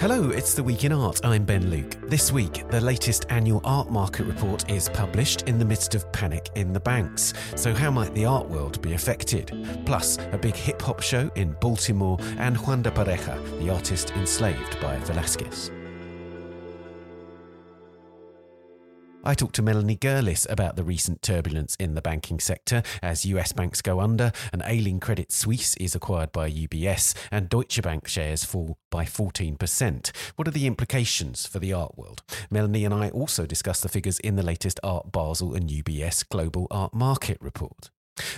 Hello, it's the Week in Art. I'm Ben Luke. This week, the latest annual art market report is published in the midst of panic in the banks. So, how might the art world be affected? Plus, a big hip hop show in Baltimore and Juan de Pareja, the artist enslaved by Velázquez. I talked to Melanie Gerlis about the recent turbulence in the banking sector as US banks go under, an ailing Credit Suisse is acquired by UBS, and Deutsche Bank shares fall by 14%. What are the implications for the art world? Melanie and I also discuss the figures in the latest Art Basel and UBS Global Art Market Report.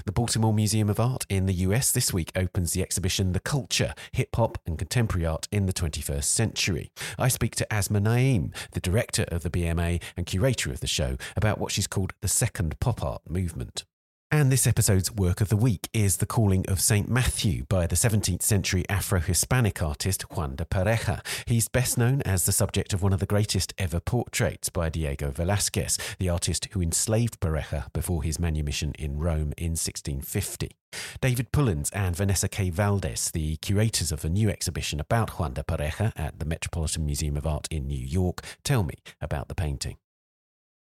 The Baltimore Museum of Art in the US this week opens the exhibition The Culture Hip Hop and Contemporary Art in the 21st Century. I speak to Asma Naeem, the director of the BMA and curator of the show, about what she's called the second pop art movement. And this episode's work of the week is The Calling of St. Matthew by the 17th century Afro Hispanic artist Juan de Pareja. He's best known as the subject of one of the greatest ever portraits by Diego Velázquez, the artist who enslaved Pareja before his manumission in Rome in 1650. David Pullins and Vanessa K. Valdés, the curators of a new exhibition about Juan de Pareja at the Metropolitan Museum of Art in New York, tell me about the painting.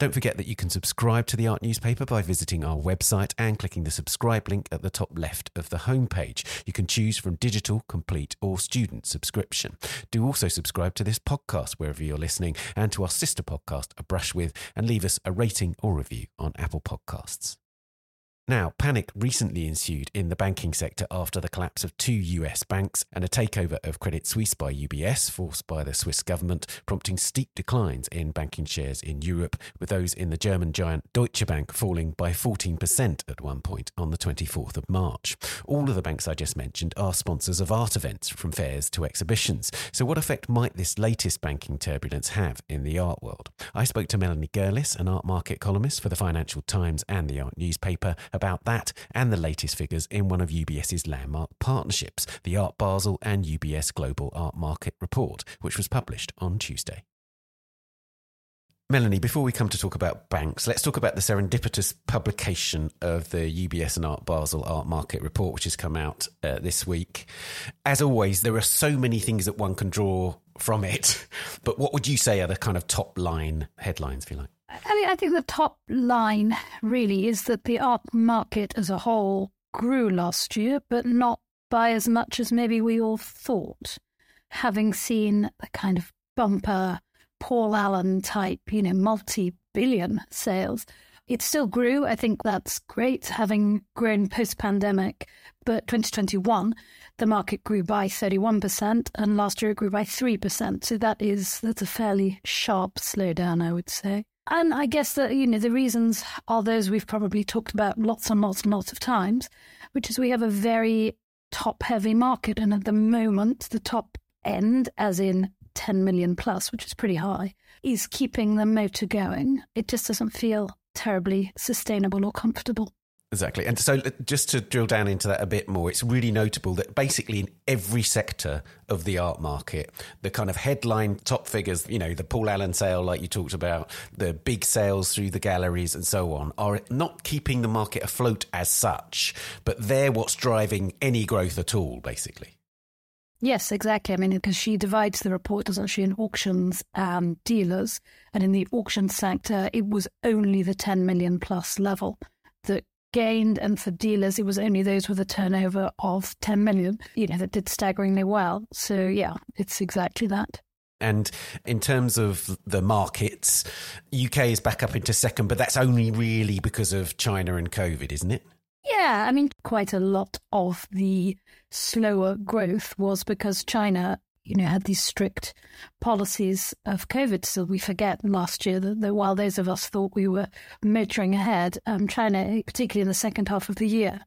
Don't forget that you can subscribe to the Art Newspaper by visiting our website and clicking the subscribe link at the top left of the homepage. You can choose from digital, complete, or student subscription. Do also subscribe to this podcast wherever you're listening and to our sister podcast, A Brush With, and leave us a rating or review on Apple Podcasts. Now, panic recently ensued in the banking sector after the collapse of two US banks and a takeover of Credit Suisse by UBS, forced by the Swiss government, prompting steep declines in banking shares in Europe, with those in the German giant Deutsche Bank falling by 14% at one point on the 24th of March. All of the banks I just mentioned are sponsors of art events, from fairs to exhibitions. So, what effect might this latest banking turbulence have in the art world? I spoke to Melanie Gerlis, an art market columnist for the Financial Times and the Art newspaper, about that and the latest figures in one of UBS's landmark partnerships, the Art Basel and UBS Global Art Market Report, which was published on Tuesday. Melanie, before we come to talk about banks, let's talk about the serendipitous publication of the UBS and Art Basel Art Market Report, which has come out uh, this week. As always, there are so many things that one can draw from it. But what would you say are the kind of top line headlines, if you like? I mean, I think the top line really is that the art market as a whole grew last year, but not by as much as maybe we all thought. Having seen the kind of bumper Paul Allen type, you know, multi billion sales, it still grew. I think that's great, having grown post pandemic. But 2021, the market grew by 31%, and last year it grew by 3%. So that is that's a fairly sharp slowdown, I would say. And I guess that, you know, the reasons are those we've probably talked about lots and lots and lots of times, which is we have a very top heavy market. And at the moment, the top end, as in 10 million plus, which is pretty high, is keeping the motor going. It just doesn't feel terribly sustainable or comfortable. Exactly. And so, just to drill down into that a bit more, it's really notable that basically in every sector of the art market, the kind of headline top figures, you know, the Paul Allen sale, like you talked about, the big sales through the galleries and so on, are not keeping the market afloat as such, but they're what's driving any growth at all, basically. Yes, exactly. I mean, because she divides the report, doesn't she, in auctions and dealers. And in the auction sector, it was only the 10 million plus level gained, and for dealers, it was only those with a turnover of 10 million, you know, that did staggeringly well. So, yeah, it's exactly that. And in terms of the markets, UK is back up into second, but that's only really because of China and COVID, isn't it? Yeah, I mean, quite a lot of the slower growth was because China you know, had these strict policies of COVID. So we forget last year that, that while those of us thought we were motoring ahead, um, China, particularly in the second half of the year,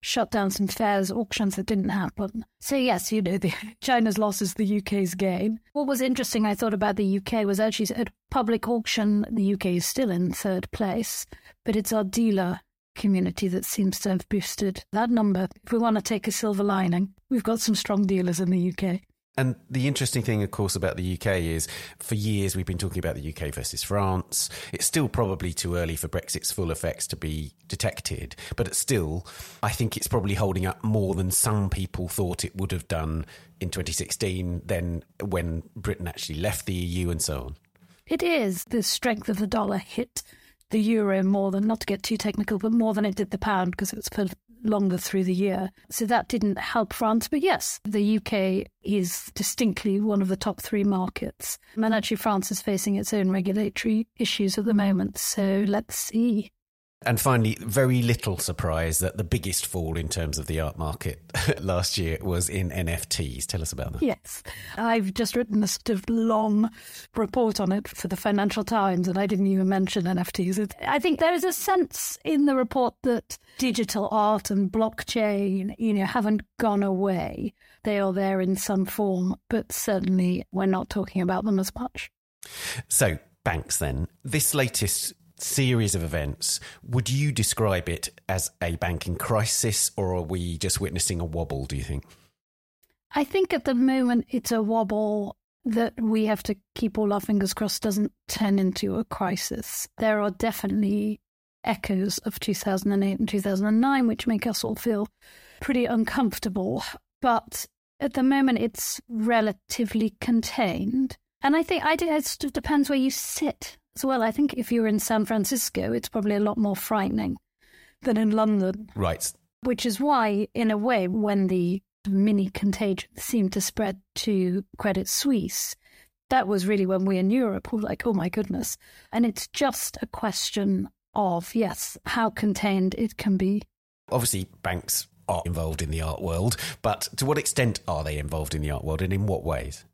shut down some fairs, auctions that didn't happen. So yes, you know, the, China's loss is the UK's gain. What was interesting, I thought about the UK was actually at public auction, the UK is still in third place, but it's our dealer community that seems to have boosted that number. If we want to take a silver lining, we've got some strong dealers in the UK. And the interesting thing, of course, about the UK is for years we've been talking about the UK versus France. It's still probably too early for Brexit's full effects to be detected, but still, I think it's probably holding up more than some people thought it would have done in 2016, then when Britain actually left the EU and so on. It is. The strength of the dollar hit the euro more than, not to get too technical, but more than it did the pound because it was longer through the year. So that didn't help France. But yes, the UK is distinctly one of the top three markets. And actually, France is facing its own regulatory issues at the moment. So let's see. And finally, very little surprise that the biggest fall in terms of the art market last year was in NFTs. Tell us about that. Yes. I've just written a sort of long report on it for the Financial Times, and I didn't even mention NFTs. I think there is a sense in the report that digital art and blockchain, you know, haven't gone away. They are there in some form, but certainly we're not talking about them as much. So, banks then. This latest series of events, would you describe it as a banking crisis or are we just witnessing a wobble, do you think? I think at the moment it's a wobble that we have to keep all our fingers crossed doesn't turn into a crisis. There are definitely echoes of 2008 and 2009, which make us all feel pretty uncomfortable. But at the moment, it's relatively contained. And I think I do, it depends where you sit as well. I think if you're in San Francisco, it's probably a lot more frightening than in London. Right. Which is why, in a way, when the mini contagion seemed to spread to Credit Suisse, that was really when we in Europe were like, oh my goodness. And it's just a question of, yes, how contained it can be. Obviously, banks are involved in the art world, but to what extent are they involved in the art world and in what ways?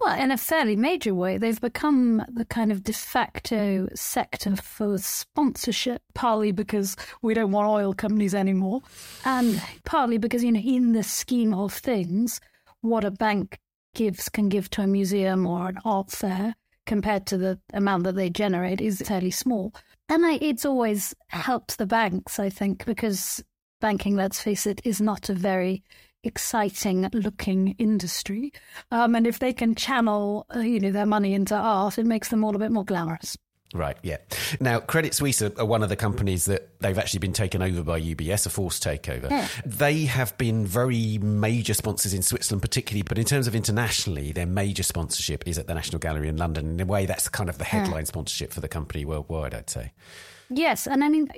Well, in a fairly major way, they've become the kind of de facto sector for sponsorship, partly because we don't want oil companies anymore, and partly because, you know, in the scheme of things, what a bank gives can give to a museum or an art fair compared to the amount that they generate is fairly small. And I, it's always helped the banks, I think, because banking, let's face it, is not a very exciting looking industry. Um, and if they can channel, uh, you know, their money into art, it makes them all a bit more glamorous. Right, yeah. Now, Credit Suisse are, one of the companies that they've actually been taken over by UBS, a forced takeover. Yeah. They have been very major sponsors in Switzerland, particularly, but in terms of internationally, their major sponsorship is at the National Gallery in London. In a way, that's kind of the headline yeah. sponsorship for the company worldwide, I'd say. Yes, and I mean,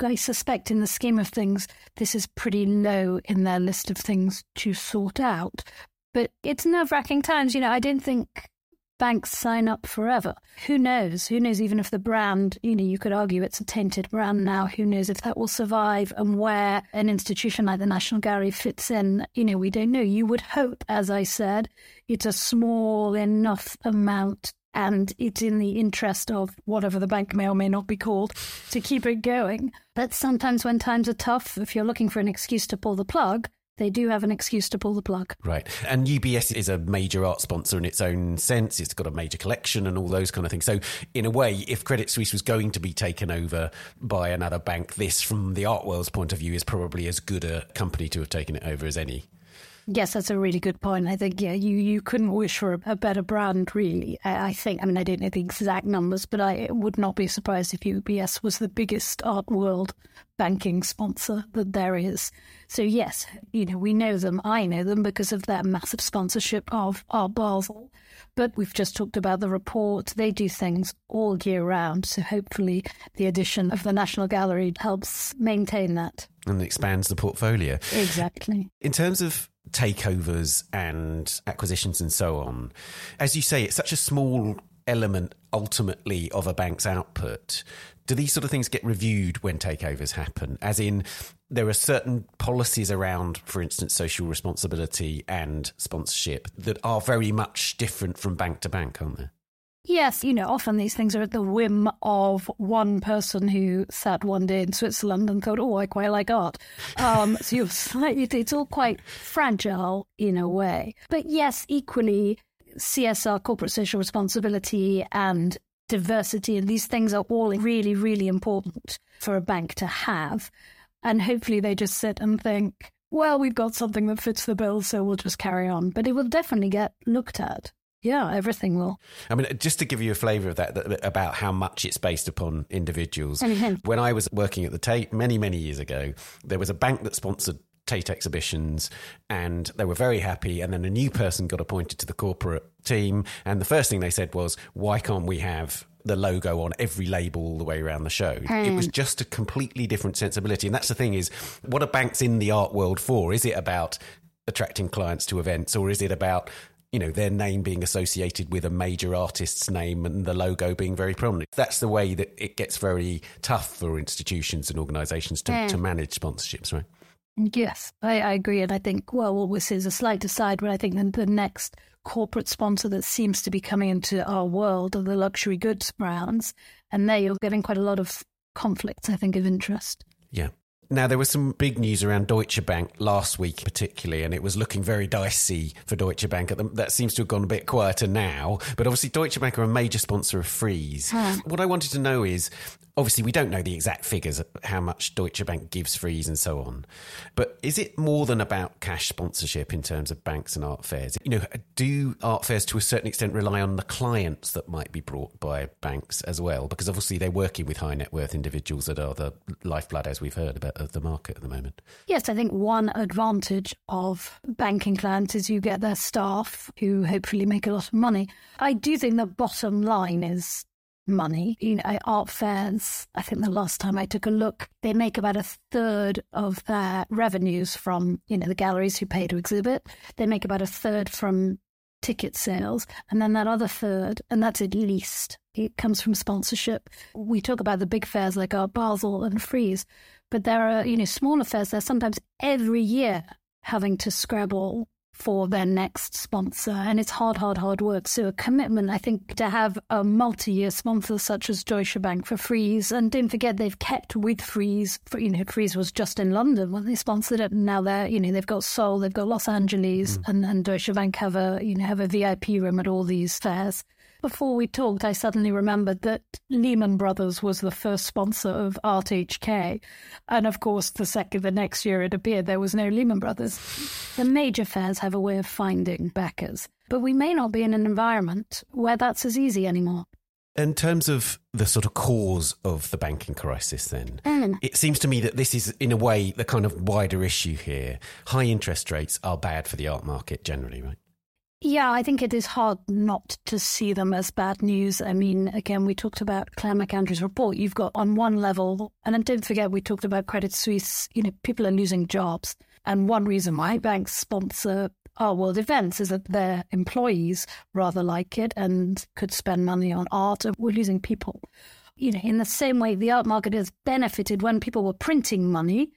I suspect in the scheme of things, this is pretty low in their list of things to sort out. But it's nerve wracking times. You know, I don't think banks sign up forever. Who knows? Who knows even if the brand, you know, you could argue it's a tainted brand now. Who knows if that will survive and where an institution like the National Gallery fits in? You know, we don't know. You would hope, as I said, it's a small enough amount and it's in the interest of whatever the bank may or may not be called to keep it going. But sometimes when times are tough, if you're looking for an excuse to pull the plug, they do have an excuse to pull the plug. Right. And UBS is a major art sponsor in its own sense. It's got a major collection and all those kind of things. So, in a way, if Credit Suisse was going to be taken over by another bank, this, from the art world's point of view, is probably as good a company to have taken it over as any. Yes, that's a really good point. I think yeah, you you couldn't wish for a, better brand, really. I, I, think. I mean, I don't know the exact numbers, but I would not be surprised if UBS was the biggest art world banking sponsor that there is. So yes, you know we know them. I know them because of their massive sponsorship of Art Basel. But we've just talked about the report. They do things all year round. So hopefully, the addition of the National Gallery helps maintain that and expands the portfolio. Exactly. In terms of takeovers and acquisitions and so on. As you say, it's such a small element ultimately of a bank's output. Do these sort of things get reviewed when takeovers happen? As in, there are certain policies around, for instance, social responsibility and sponsorship that are very much different from bank to bank, aren't there? Yes, you know, often these things are at the whim of one person who sat one day in Switzerland and thought, "Oh, I quite like art." Um, so you're slightly, it's all quite fragile in a way. But yes, equally, CSR, corporate social responsibility, and diversity, and these things are all really, really important. for a bank to have. And hopefully they just sit and think, well, we've got something that fits the bill, so we'll just carry on. But it will definitely get looked at. Yeah, everything will. I mean, just to give you a flavour of that, about how much it's based upon individuals. When I was working at the Tate many, many years ago, there was a bank that sponsored Tate exhibitions and they were very happy. And then a new person got appointed to the corporate team. And the first thing they said was, why can't we have the logo on every label all the way around the show. Mm. It was hmm. just a completely different sensibility. And that's the thing is, what are banks in the art world for? Is it about attracting clients to events or is it about you know their name being associated with a major artist's name and the logo being very prominent. That's the way that it gets very tough for institutions and organizations to, to manage sponsorships right? Yes I, I, agree. And i think well this is a slight aside but i think the, the next corporate sponsor that seems to be coming into our world are the luxury goods brands and there you're getting quite a lot of conflicts i think of interest. Yeah now, there was some big news around Deutsche Bank last week, particularly, and it was looking very dicey for Deutsche Bank. That seems to have gone a bit quieter now, but obviously, Deutsche Bank are a major sponsor of Frieze. Huh. What I wanted to know is obviously we don't know the exact figures how much Deutsche Bank gives Frieze and so on. But is it more than about cash sponsorship in terms of banks and art fairs? You know, do art fairs to a certain extent rely on the clients that might be brought by banks as well? Because obviously they're working with high net worth individuals that are the lifeblood, as we've heard about, of the market at the moment. Yes, I think one advantage of banking clients is you get their staff who hopefully make a lot of money. I do think the bottom line is money. You know, art fairs, I think the last time I took a look, they make about a third of their revenues from, you know, the galleries who pay to exhibit. They make about a third from ticket sales. And then that other third, and that's at least, it comes from sponsorship. We talk about the big fairs like Art Basel and Frieze, but there are, you know, smaller fairs, they're sometimes every year having to scrabble for their next sponsor. And it's hard, hard, hard work. So a commitment, I think, to have a multi-year sponsor such as Deutsche Bank for Frieze. And don't forget, they've kept with Frieze. For, you know, Frieze was just in London when they sponsored it. And now they're, you know, they've got Seoul, they've got Los Angeles, mm. and, and Deutsche Bank have a, you know, have a VIP room at all these fairs. Before we talked, I suddenly remembered that Lehman Brothers was the first sponsor of Art HK. And of course, the second, the next year it appeared there was no Lehman Brothers. The major fairs have a way of finding backers. But we may not be in an environment where that's as easy anymore. In terms of the sort of cause of the banking crisis, then, mm. it seems to me that this is, in a way, the kind of wider issue here. High interest rates are bad for the art market generally, right? Yeah, I think it is hard not to see them as bad news. I mean, again, we talked about Clare McAndrew's report. You've got on one level, and then don't forget, we talked about Credit Suisse, you know, people are losing jobs. And one reason why banks sponsor our world events is that their employees rather like it and could spend money on art. We're losing people. You know, in the same way, the art market has benefited when people were printing money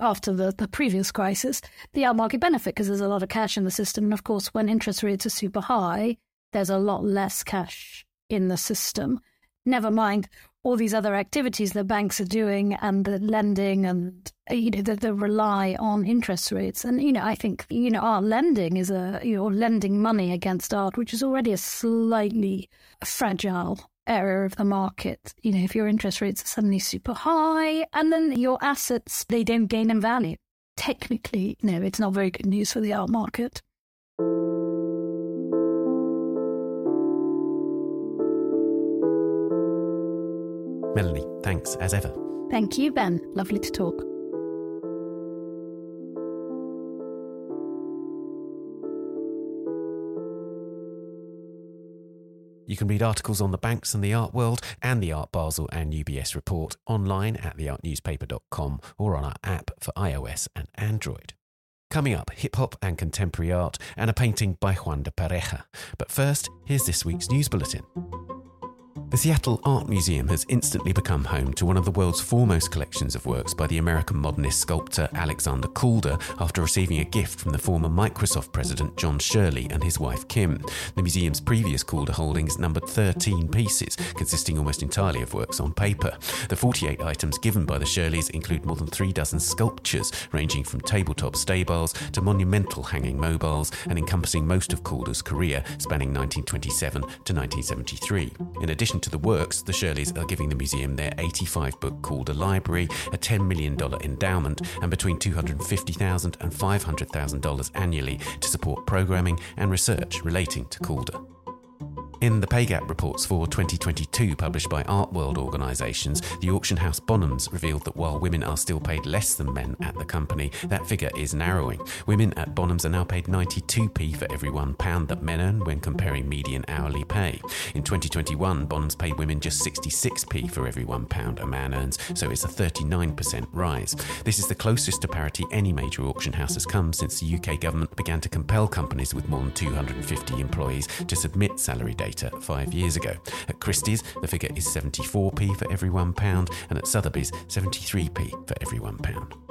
after the, the previous crisis, the art market benefit because there's a lot of cash in the system. And of course, when interest rates are super high, there's a lot less cash in the system. Never mind all these other activities that banks are doing and the lending and you know that rely on interest rates and you know i think you know our lending is a you know lending money against art which is already a slightly fragile area of the market. You know, if your interest rates are suddenly super high and then your assets, they don't gain in value. Technically, no, it's not very good news for the art market. Melanie, thanks as ever. Thank you, Ben. Lovely to talk. You can read articles on the banks and the art world and the Art Basel and UBS report online at theartnewspaper.com or on our app for iOS and Android. Coming up, hip hop and contemporary art and a painting by Juan de Pareja. But first, here's this week's news bulletin. The Seattle Art Museum has instantly become home to one of the world's foremost collections of works by the American modernist sculptor Alexander Calder after receiving a gift from the former Microsoft president Jon Shirley and his wife Kim. The museum's previous Calder holdings numbered 13 pieces, consisting almost entirely of works on paper. The 48 items given by the Shirleys include more than three dozen sculptures, ranging from tabletop stabiles to monumental hanging mobiles and encompassing most of Calder's career, spanning 1927 to 1973. In addition to the works, the Shirleys are giving the museum their 85 book Calder Library, a $10 million endowment, and between $250,000 and $500,000 annually to support programming and research relating to Calder. In the pay gap reports for 2022 published by Art World organisations, the auction house Bonhams revealed that while women are still paid less than men at the company, that figure is narrowing. Women at Bonhams are now paid 92p for every £1 that men earn when comparing median hourly pay. In 2021, Bonhams paid women just 66p for every £1 a man earns, so it's a 39% rise. This is the closest to parity any major auction house has come since the UK government began to compel companies with more than 250 employees to submit salary data five years ago. At Christie's, the figure is 74p for every £1, and at Sotheby's, 73p for every £1.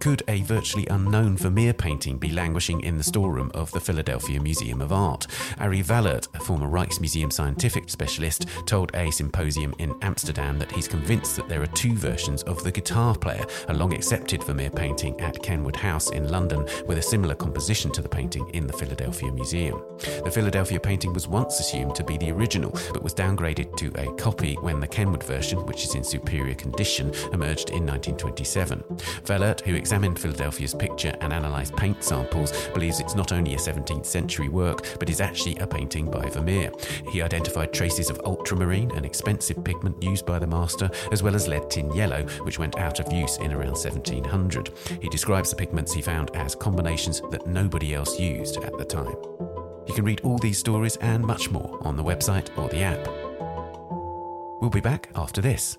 Could a virtually unknown Vermeer painting be languishing in the storeroom of the Philadelphia Museum of Art? Arie Wallert, a former Rijksmuseum scientific specialist, told a symposium in Amsterdam that he's convinced that there are two versions of the guitar player, a long accepted Vermeer painting at Kenwood House in London, with a similar composition to the painting in the Philadelphia Museum. The Philadelphia painting was once assumed to be the original, but was downgraded to a copy when the Kenwood version, which is in superior condition, emerged in 1927. Wallert, who examined Philadelphia's picture and analysed paint samples, believes it's not only a 17th century work, but is actually a painting by Vermeer. He identified traces of ultramarine, an expensive pigment used by the master, as well as lead tin yellow, which went out of use in around 1700. He describes the pigments he found as combinations that nobody else used at the time. You can read all these stories and much more on the website or the app. We'll be back after this.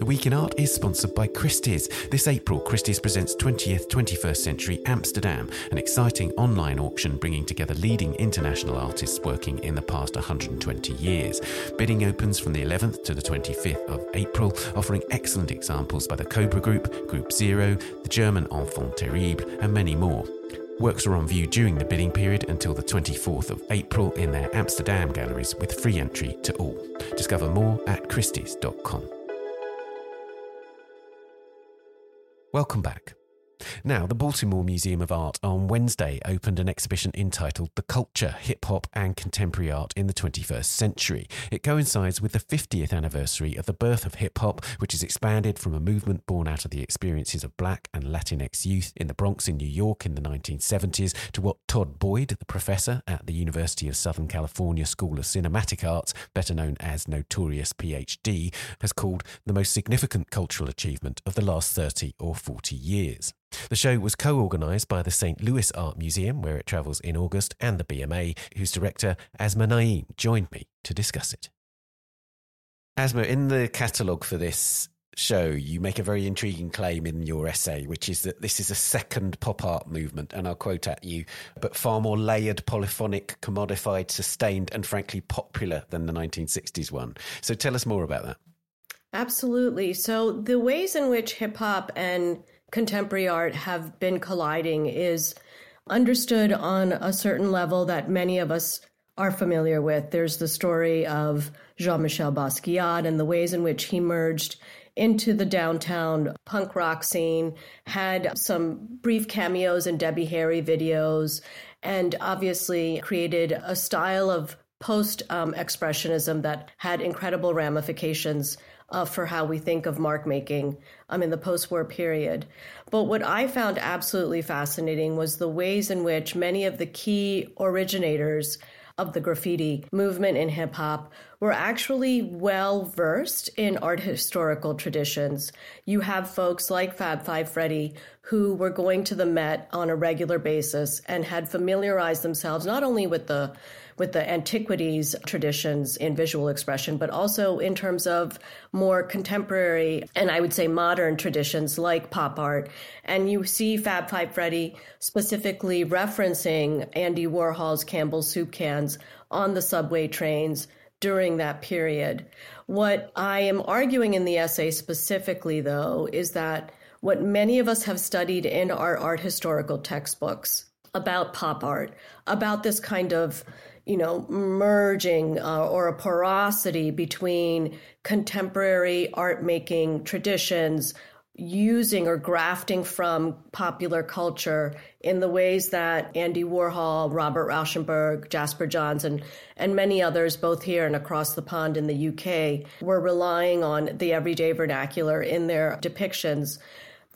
The Week in Art is sponsored by Christie's. This April, Christie's presents 20th 21st Century Amsterdam, an exciting online auction bringing together leading international artists working in the past 120 years. Bidding opens from the 11th to the 25th of April, offering excellent examples by the Cobra Group, Group Zero, the German Enfant Terrible, and many more. Works are on view during the bidding period until the 24th of April in their Amsterdam galleries with free entry to all. Discover more at christies.com. Welcome back. Now, the Baltimore Museum of Art on Wednesday opened an exhibition entitled The Culture, Hip Hop and Contemporary Art in the 21st Century. It coincides with the 50th anniversary of the birth of hip hop, which has expanded from a movement born out of the experiences of black and Latinx youth in the Bronx in New York in the 1970s to what Todd Boyd, the professor at the University of Southern California School of Cinematic Arts, better known as Notorious PhD, has called the most significant cultural achievement of the last 30 or 40 years. The show was co organised by the St. Louis Art Museum, where it travels in August, and the BMA, whose director, Asma Naeem, joined me to discuss it. Asma, in the catalogue for this show, you make a very intriguing claim in your essay, which is that this is a second pop art movement, and I'll quote at you, but far more layered, polyphonic, commodified, sustained, and frankly popular than the 1960s one. So tell us more about that. Absolutely. So, the ways in which hip hop and contemporary art have been colliding is understood on a certain level that many of us are familiar with. There's the story of Jean Michel Basquiat and the ways in which he merged into the downtown punk rock scene, had some brief cameos in Debbie Harry videos, and obviously created a style of post um, expressionism that had incredible ramifications uh, for how we think of mark making um, in the post war period. But what I found absolutely fascinating was the ways in which many of the key originators of the graffiti movement in hip hop were actually well versed in art historical traditions. You have folks like Fab Five Freddy who were going to the Met on a regular basis and had familiarized themselves not only with the with the antiquities traditions in visual expression, but also in terms of more contemporary and I would say modern traditions like pop art. And you see Fab Five Freddy specifically referencing Andy Warhol's Campbell soup cans on the subway trains during that period. What I am arguing in the essay specifically, though, is that what many of us have studied in our art historical textbooks about pop art, about this kind of you know, merging uh, or a porosity between contemporary art making traditions, using or grafting from popular culture in the ways that Andy Warhol, Robert Rauschenberg, Jasper Johns, and, and many others, both here and across the pond in the UK, were relying on the everyday vernacular in their depictions.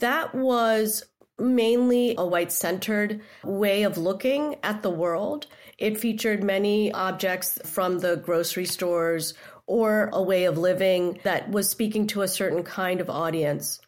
That was mainly a white centered way of looking at the world. It featured many objects from the grocery stores or a way of living that was speaking to a certain kind of audience.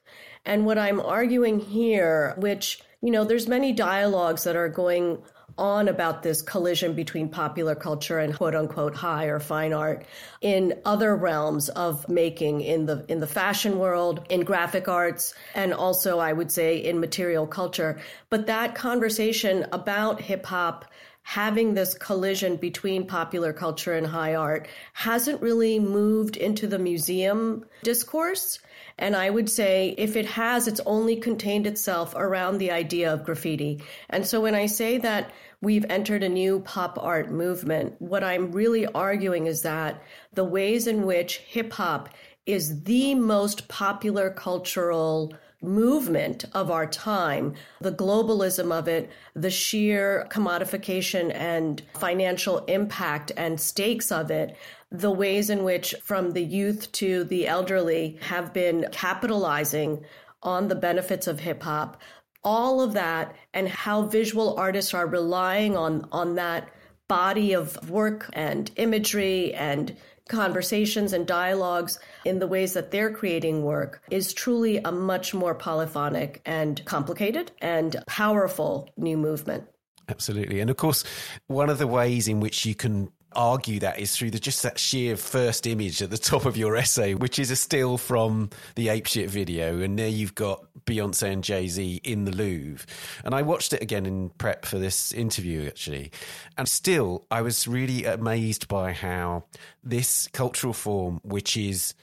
And what I'm arguing here, which, you know, there's many dialogues that are going on about this collision between popular culture and quote unquote high or fine art in other realms of making in the in the fashion world in graphic arts and also I would say in material culture but that conversation about hip hop having this collision between popular culture and high art hasn't really moved into the museum discourse. And I would say if it has, it's only contained itself around the idea of graffiti. And so when I say that we've entered a new pop art movement, what I'm really arguing is that the ways in which hip hop is the most popular cultural movement of our time, the globalism of it, the sheer commodification and financial impact and stakes of it, the ways in which from the youth to the elderly have been capitalizing on the benefits of hip hop, all of that and how visual artists are relying on on that body of work and imagery and conversations and dialogues in the ways that they're creating work is truly a much more polyphonic and complicated and powerful new movement. Absolutely. And of course, one of the ways in which you can argue that is through the just that sheer first image at the top of your essay, which is a still from the Apeshit video. And there you've got Beyonce and Jay Z in the Louvre. And I watched it again in prep for this interview, actually. And still, I was really amazed by how this cultural form, which is,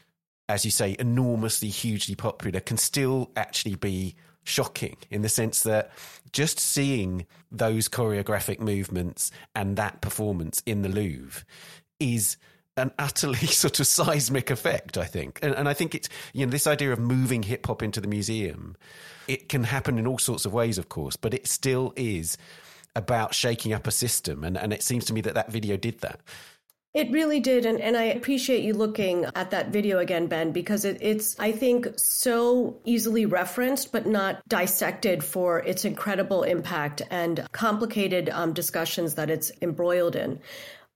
as you say, enormously, hugely popular, can still actually be shocking in the sense that just seeing those choreographic movements and that performance in the Louvre is an utterly sort of seismic effect, I think. And, and I think it's, you know, this idea of moving hip hop into the museum, it can happen in all sorts of ways, of course, but it still is about shaking up a system. And, and it seems to me that that video did that. It really did. And, and I appreciate you looking at that video again, Ben, because it, it's, I think, so easily referenced, but not dissected for its incredible impact and complicated um, discussions that it's embroiled in.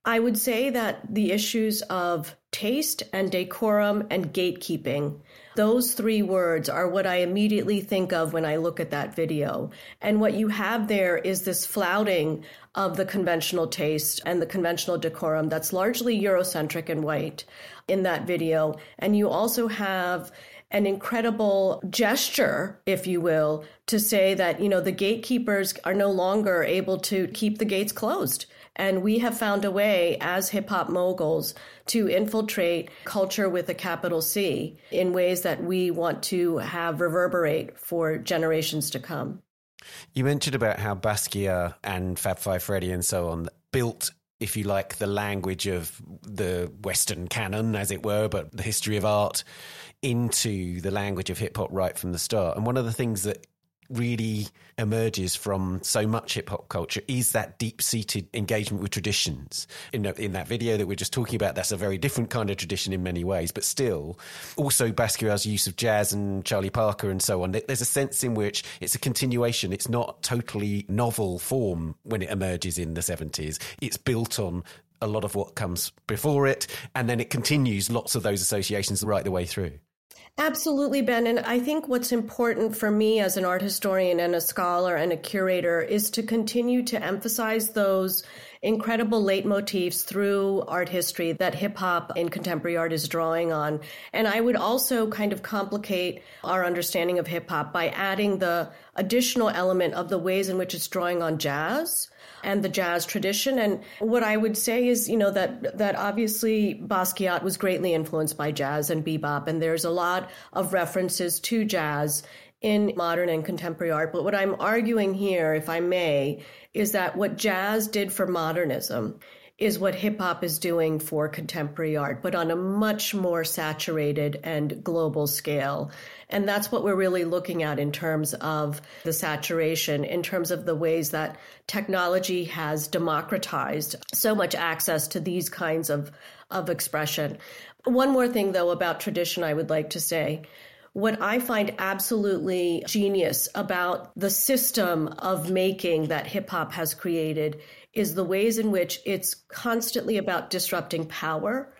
I would say that the issues of taste and decorum and gatekeeping those three words are what I immediately think of when I look at that video. And what you have there is this flouting of the conventional taste and the conventional decorum that's largely Eurocentric and white in that video. And you also have an incredible gesture, if you will, to say that, you know, the gatekeepers are no longer able to keep the gates closed. And we have found a way as hip hop moguls to infiltrate culture with a capital C in ways that we want to have reverberate for generations to come. You mentioned about how Basquiat and Fab Five Freddy and so on built if you like, the language of the Western canon, as it were, but the history of art into the language of hip hop right from the start. And one of the things that really emerges from so much hip hop culture is that deep seated engagement with traditions. In, in that video that we're just talking about, that's a very different kind of tradition in many ways, but still, also Basquiat's use of jazz and Charlie Parker and so on. There's a sense in which it's a continuation. It's not totally novel form when it emerges in the 70s. It's built on a lot of what comes before it, and then it continues lots of those associations right the way through. Absolutely, Ben. And I think what's important for me as an art historian and a scholar and a curator is to continue to emphasize those incredible leitmotifs through art history that hip hop and contemporary art is drawing on. And I would also kind of complicate our understanding of hip hop by adding the additional element of the ways in which it's drawing on jazz and the jazz tradition. And what I would say is, you know, that that obviously Basquiat was greatly influenced by jazz and bebop, and there's a lot of references to jazz in modern and contemporary art. But what I'm arguing here, if I may, is that what jazz did for modernism is what hip hop is doing for contemporary art, but on a much more saturated and global scale. And that's what we're really looking at in terms of the saturation, in terms of the ways that technology has democratized so much access to these kinds of, of expression. One more thing, though, about tradition, I would like to say. What I find absolutely genius about the system of making that hip hop has created is the ways in which it's constantly about disrupting power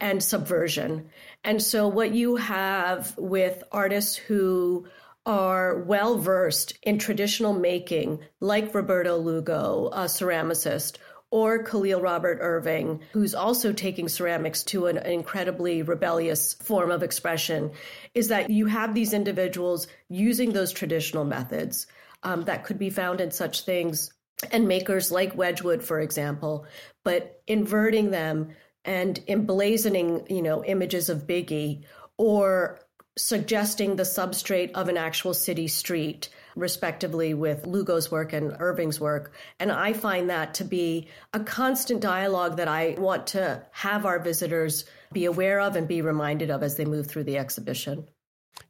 and subversion. And so, what you have with artists who are well versed in traditional making, like Roberto Lugo, a ceramicist, or Khalil Robert Irving, who's also taking ceramics to an incredibly rebellious form of expression, is that you have these individuals using those traditional methods um, that could be found in such things and makers like Wedgwood, for example, but inverting them and emblazoning, you know, images of Biggie or suggesting the substrate of an actual city street, respectively, with Lugo's work and Irving's work. And I find that to be a constant dialogue that I want to have our visitors be aware of and be reminded of as they move through the exhibition.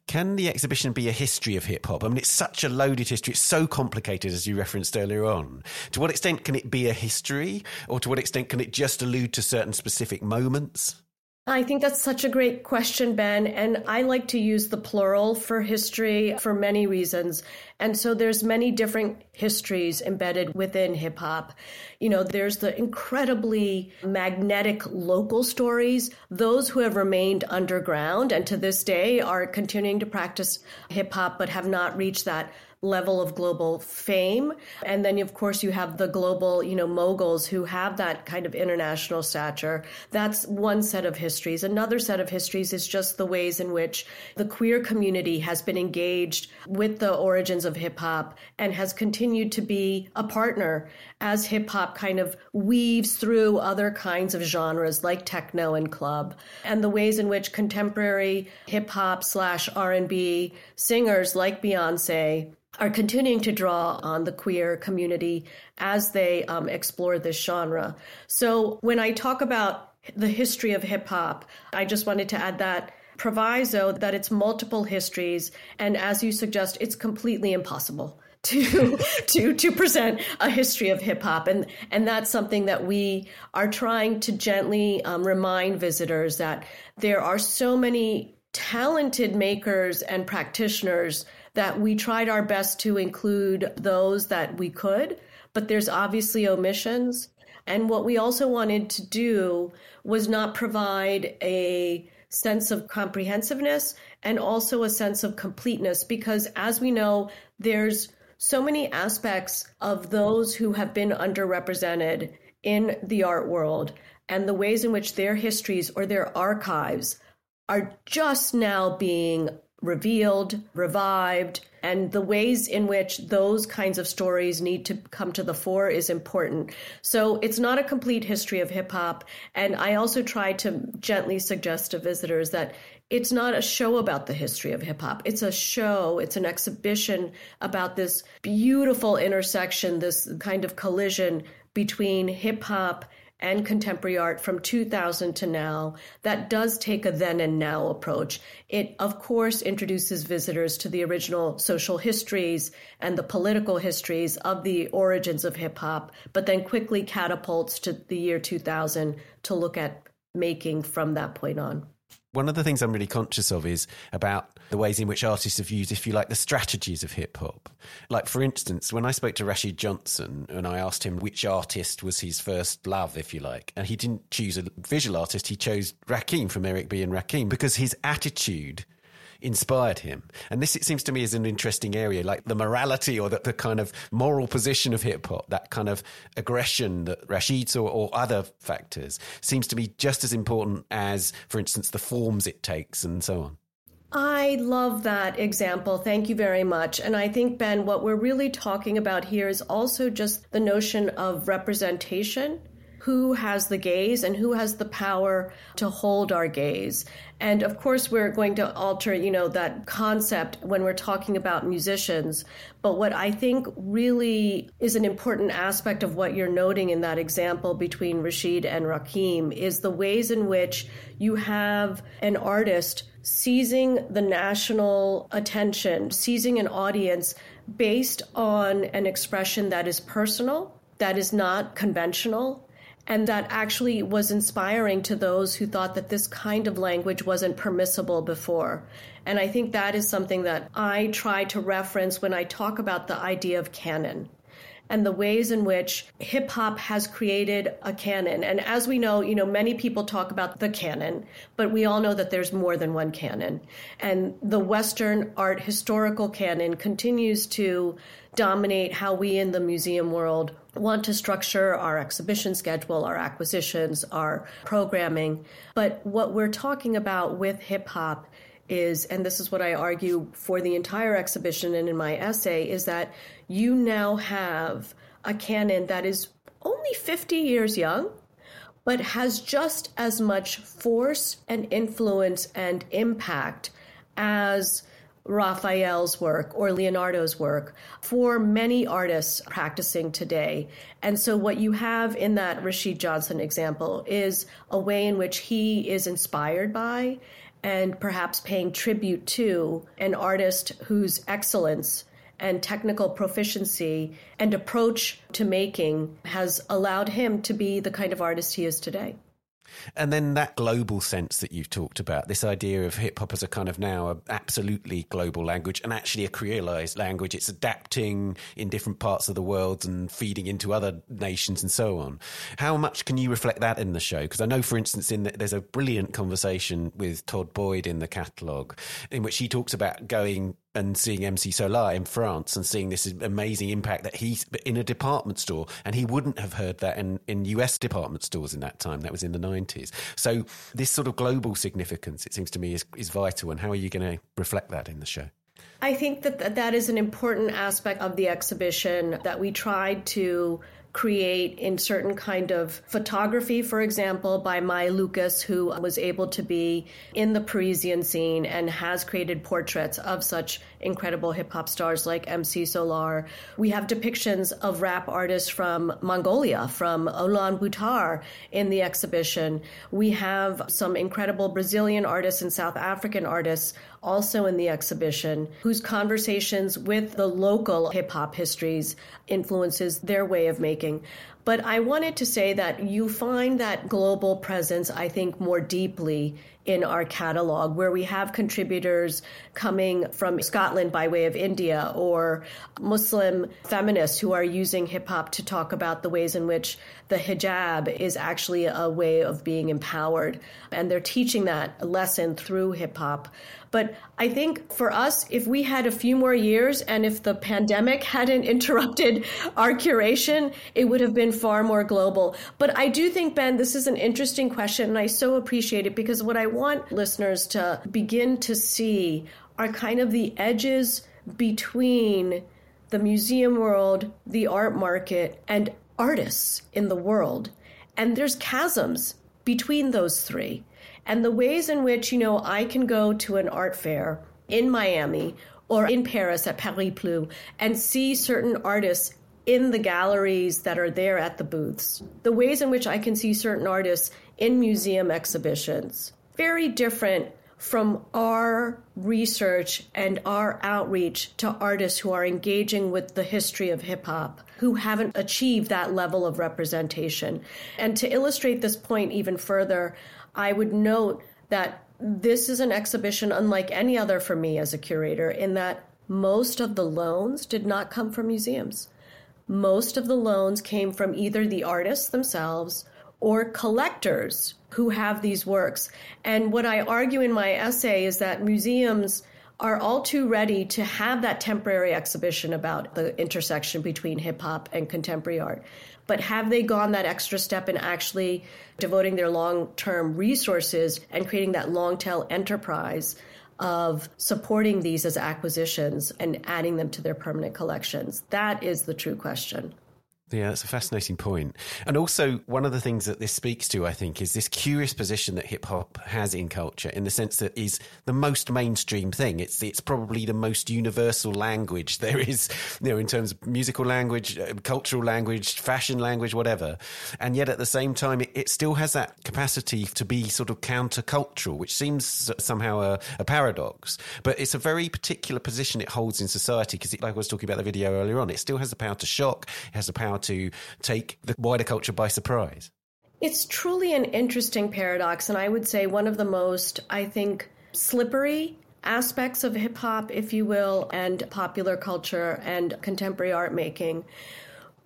Can the exhibition be a history of hip hop? I mean, it's such a loaded history. It's so complicated, as you referenced earlier on. To what extent can it be a history, or to what extent can it just allude to certain specific moments? I think that's such a great question, Ben. And I like to use the plural for history for many reasons. And so there's many different histories embedded within hip hop. You know, there's the incredibly magnetic local stories, those who have remained underground and to this day are continuing to practice hip hop but have not reached that level of global fame. And then, of course, you have the global, you know, moguls who have that kind of international stature. That's one set of histories. Another set of histories is just the ways in which the queer community has been engaged with the origins of hip hop and has continued to be a partner as hip hop kind of weaves through other kinds of genres like techno and club and the ways in which contemporary hip hop slash R&B singers like Beyonce are continuing to draw on the queer community as they um, explore this genre. So when I talk about the history of hip hop, I just wanted to add that proviso that it's multiple histories, and as you suggest, it's completely impossible to to to present a history of hip hop, and and that's something that we are trying to gently um, remind visitors that there are so many talented makers and practitioners that we tried our best to include those that we could, but there's obviously omissions. And what we also wanted to do was not provide a sense of comprehensiveness and also a sense of completeness because as we know, there's so many aspects of those who have been underrepresented in the art world and the ways in which their histories or their archives are just now being revealed, revived, and the ways in which those kinds of stories need to come to the fore is important. So it's not a complete history of hip hop. And I also try to gently suggest to visitors that it's not a show about the history of hip hop. It's a show, it's an exhibition about this beautiful intersection, this kind of collision between hip hop and contemporary art from 2000 to now that does take a then and now approach. It, of course, introduces visitors to the original social histories and the political histories of the origins of hip hop, but then quickly catapults to the year 2000 to look at making from that point on. One of the things I'm really conscious of is about the ways in which artists have used, if you like, the strategies of hip hop. Like, for instance, when I spoke to Rashid Johnson and I asked him which artist was his first love, if you like, and he didn't choose a visual artist, he chose Rakim from Eric B. and Rakim because his attitude inspired him. And this, it seems to me, is an interesting area, like the morality or the, the kind of moral position of hip hop, that kind of aggression that Rashid saw or other factors seems to be just as important as, for instance, the forms it takes and so on. I love that example. Thank you very much. And I think, Ben, what we're really talking about here is also just the notion of representation who has the gaze and who has the power to hold our gaze. And of course, we're going to alter, you know, that concept when we're talking about musicians. But what I think really is an important aspect of what you're noting in that example between Rashid and Rakim is the ways in which you have an artist seizing the national attention, seizing an audience based on an expression that is personal, that is not conventional, and that actually was inspiring to those who thought that this kind of language wasn't permissible before. And I think that is something that I try to reference when I talk about the idea of canon and the ways in which hip hop has created a canon. And as we know, you know, many people talk about the canon, but we all know that there's more than one canon. And the Western art historical canon continues to dominate how we in the museum world want to structure our exhibition schedule, our acquisitions, our programming. But what we're talking about with hip hop is, and this is what I argue for the entire exhibition and in my essay, is that you now have a canon that is only 50 years young, but has just as much force and influence and impact as Raphael's work or Leonardo's work for many artists practicing today. And so, what you have in that Rashid Johnson example is a way in which he is inspired by and perhaps paying tribute to an artist whose excellence and technical proficiency and approach to making has allowed him to be the kind of artist he is today. And then that global sense that you've talked about, this idea of hip hop as a kind of now a absolutely global language and actually a creolized language. It's adapting in different parts of the world and feeding into other nations and so on. How much can you reflect that in the show? Because I know, for instance, in the, there's a brilliant conversation with Todd Boyd in the catalogue in which he talks about going and seeing MC Solaar in France and seeing this amazing impact that he's in a department store and he wouldn't have heard that in, in US department stores in that time. That was in the 90s. So this sort of global significance, it seems to me, is, is vital. And how are you going to reflect that in the show? I think that that is an important aspect of the exhibition that we tried to create in certain kind of photography, for example, by Mai Lucas, who was able to be in the Parisian scene and has created portraits of such incredible hip hop stars like MC Solaar. We have depictions of rap artists from Mongolia, from Ulaanbaatar in the exhibition. We have some incredible Brazilian artists and South African artists also in the exhibition, whose conversations with the local hip hop histories influences their way of making. But I wanted to say that you find that global presence, I think, more deeply in our catalog, where we have contributors coming from Scotland by way of India or Muslim feminists who are using hip hop to talk about the ways in which the hijab is actually a way of being empowered. And they're teaching that lesson through hip hop. But I think for us, if we had a few more years and if the pandemic hadn't interrupted our curation, it would have been far more global. But I do think, Ben, this is an interesting question, and I so appreciate it because what I want listeners to begin to see are kind of the edges between the museum world, the art market, and artists in the world. And there's chasms between those three and the ways in which, you know, I can go to an art fair in Miami or in Paris at Paris Plus and see certain artists in the galleries that are there at the booths. The ways in which I can see certain artists in museum exhibitions. Very different from our research and our outreach to artists who are engaging with the history of hip hop, who haven't achieved that level of representation. And to illustrate this point even further, I would note that this is an exhibition unlike any other for me as a curator, in that most of the loans did not come from museums. Most of the loans came from either the artists themselves or collectors who have these works. And what I argue in my essay is that museums are all too ready to have that temporary exhibition about the intersection between hip hop and contemporary art. But have they gone that extra step in actually devoting their long term resources and creating that long tail enterprise of supporting these as acquisitions and adding them to their permanent collections? That is the true question. Yeah, that's a fascinating point. And also, one of the things that this speaks to, I think, is this curious position that hip hop has in culture, in the sense that is the most mainstream thing. It's it's probably the most universal language there is, you know, in terms of musical language, uh, cultural language, fashion language, whatever. And yet, at the same time, it, it still has that capacity to be sort of countercultural, which seems somehow a, a paradox. But it's a very particular position it holds in society because, like I was talking about the video earlier on, it still has the power to shock, it has the power to take the wider culture by surprise. It's truly an interesting paradox, and I would say one of the most, I think, slippery aspects of hip hop, if you will, and popular culture and contemporary art making.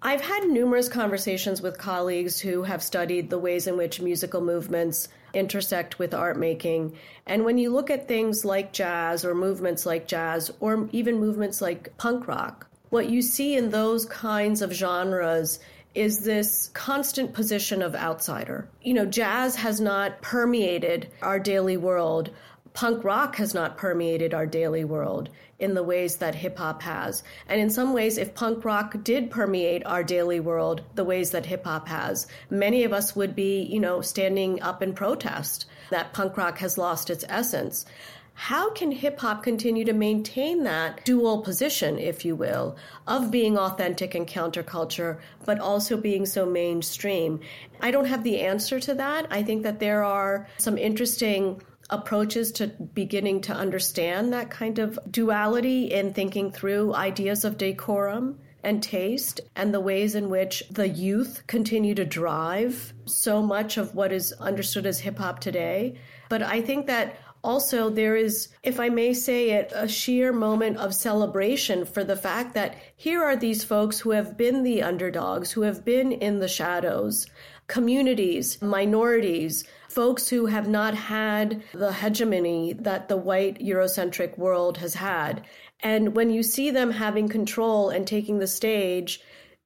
I've had numerous conversations with colleagues who have studied the ways in which musical movements intersect with art making. And when you look at things like jazz or movements like jazz or even movements like punk rock, what you see in those kinds of genres is this constant position of outsider. You know, jazz has not permeated our daily world. Punk rock has not permeated our daily world in the ways that hip hop has. And in some ways, if punk rock did permeate our daily world the ways that hip hop has, many of us would be, you know, standing up in protest that punk rock has lost its essence. How can hip hop continue to maintain that dual position, if you will, of being authentic and counterculture, but also being so mainstream? I don't have the answer to that. I think that there are some interesting approaches to beginning to understand that kind of duality in thinking through ideas of decorum and taste and the ways in which the youth continue to drive so much of what is understood as hip hop today. But I think that also, there is, if I may say it, a sheer moment of celebration for the fact that here are these folks who have been the underdogs, who have been in the shadows, communities, minorities, folks who have not had the hegemony that the white Eurocentric world has had. And when you see them having control and taking the stage,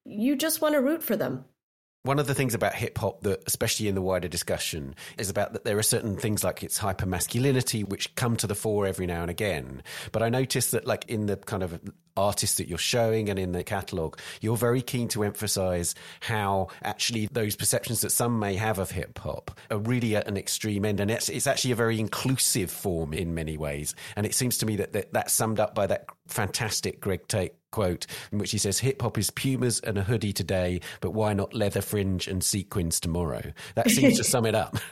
you just want to root for them. One of the things about hip hop that, especially in the wider discussion, is about that there are certain things like its hyper masculinity which come to the fore every now and again. But I noticed that, like in the kind of artists that you're showing and in the catalogue, you're very keen to emphasize how actually those perceptions that some may have of hip hop are really at an extreme end. And it's, it's actually a very inclusive form in many ways. And it seems to me that, that that's summed up by that fantastic Greg Tate quote in which he says, Hip hop is pumas and a hoodie today, but why not leather fringe and sequins tomorrow? That seems to sum it up.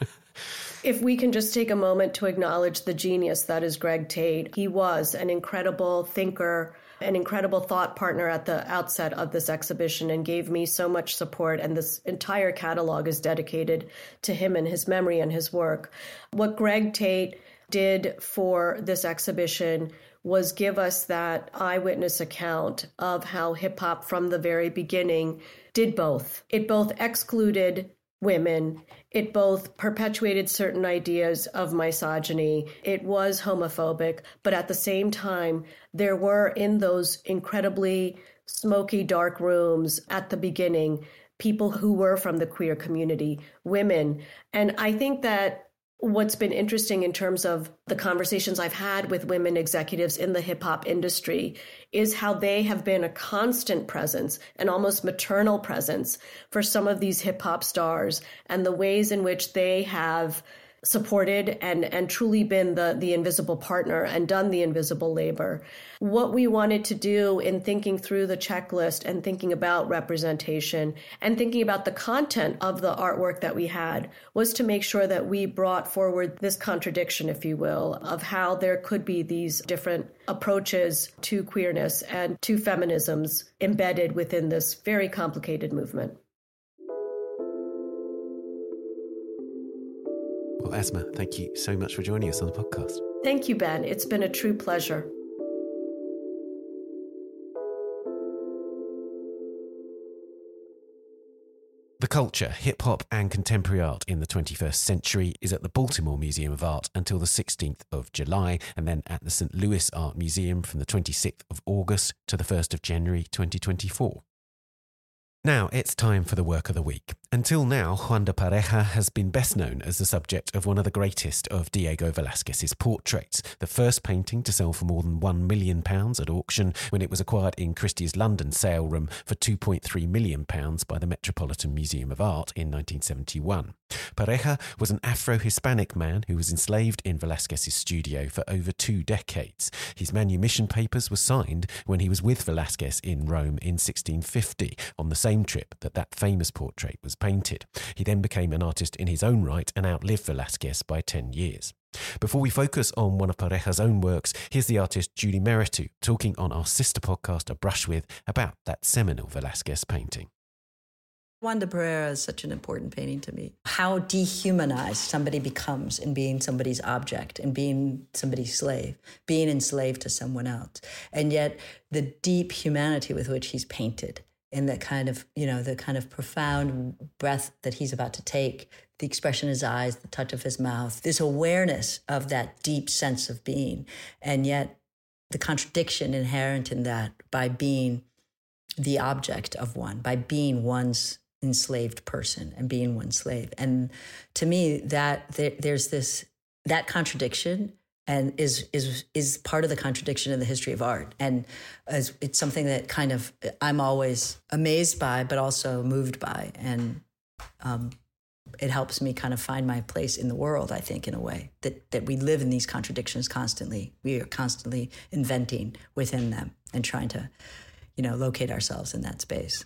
If we can just take a moment to acknowledge the genius that is Greg Tate, he was an incredible thinker, an incredible thought partner at the outset of this exhibition and gave me so much support. And this entire catalog is dedicated to him and his memory and his work. What Greg Tate did for this exhibition was give us that eyewitness account of how hip hop from the very beginning did both. It both excluded women. It both perpetuated certain ideas of misogyny. It was homophobic, but at the same time, there were in those incredibly smoky, dark rooms at the beginning people who were from the queer community, women. And I think that what's been interesting in terms of the conversations I've had with women executives in the hip hop industry is how they have been a constant presence, an almost maternal presence for some of these hip hop stars and the ways in which they have supported and and truly been the the invisible partner and done the invisible labor. What we wanted to do in thinking through the checklist and thinking about representation and thinking about the content of the artwork that we had was to make sure that we brought forward this contradiction if you will of how there could be these different approaches to queerness and to feminisms embedded within this very complicated movement Well, Asma, thank you so much for joining us on the podcast. Thank you, Ben. It's been a true pleasure. The Culture, Hip Hop and Contemporary Art in the 21st Century is at the Baltimore Museum of Art until the 16th of July, and then at the St. Louis Art Museum from the 26th of August to the 1st of January 2024. Now it's time for the work of the week. Until now, Juan de Pareja has been best known as the subject of one of the greatest of Diego Velázquez's portraits, the first painting to sell for more than £1 million at auction when it was acquired in Christie's London sale room for £2.3 million by the Metropolitan Museum of Art in 1971. Pareja was an Afro Hispanic man who was enslaved in Velázquez's studio for over two decades. His manumission papers were signed when he was with Velázquez in Rome in 1650 on the same trip that that famous portrait was painted. He then became an artist in his own right and outlived Velázquez by 10 years. Before we focus on one of Pareja's own works, here's the artist Julie Mehretu talking on our sister podcast, A Brush With, about that seminal Velázquez painting. Juan de Pareja is such an important painting to me. How dehumanized somebody becomes in being somebody's object in being somebody's slave, being enslaved to someone else. And yet, the deep humanity with which he's painted in the kind of you know the kind of profound breath that he's about to take the expression in his eyes the touch of his mouth this awareness of that deep sense of being and yet the contradiction inherent in that by being the object of one by being one's enslaved person and being one's slave. And to me that there, there's this that contradiction and is is is part of the contradiction in the history of art. And as it's something that kind of i'm always amazed by but also moved by. And um, it helps me kind of find my place in the world i think in a way that that we live in these contradictions constantly. We are constantly inventing within them and trying to you know locate ourselves in that space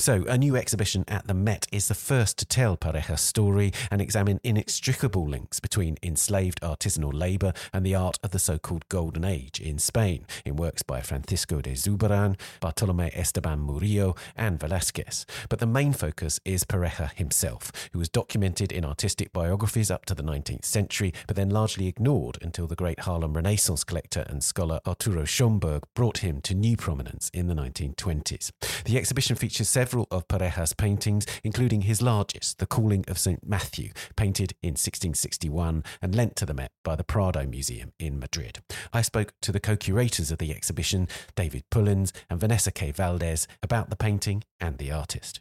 so, a new exhibition at the Met is the first to tell Pareja's story and examine inextricable links between enslaved artisanal labour and the art of the so called Golden Age in Spain, in works by Francisco de Zurbarán, Bartolomé Esteban Murillo, and Velázquez. But the main focus is Pareja himself, who was documented in artistic biographies up to the 19th century, but then largely ignored until the great Harlem Renaissance collector and scholar Arturo Schomburg brought him to new prominence in the 1920s. The exhibition features several several of Pareja's paintings, including his largest, The Calling of St. Matthew, painted in 1661 and lent to the Met by the Prado Museum in Madrid. I spoke to the co curators of the exhibition, David Pullins and Vanessa K. Valdés, about the painting and the artist.